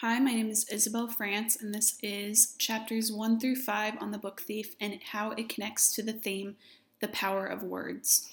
Hi, my name is Isabel France, and this is chapters 1 through 5 on the book Thief and how it connects to the theme, The Power of Words.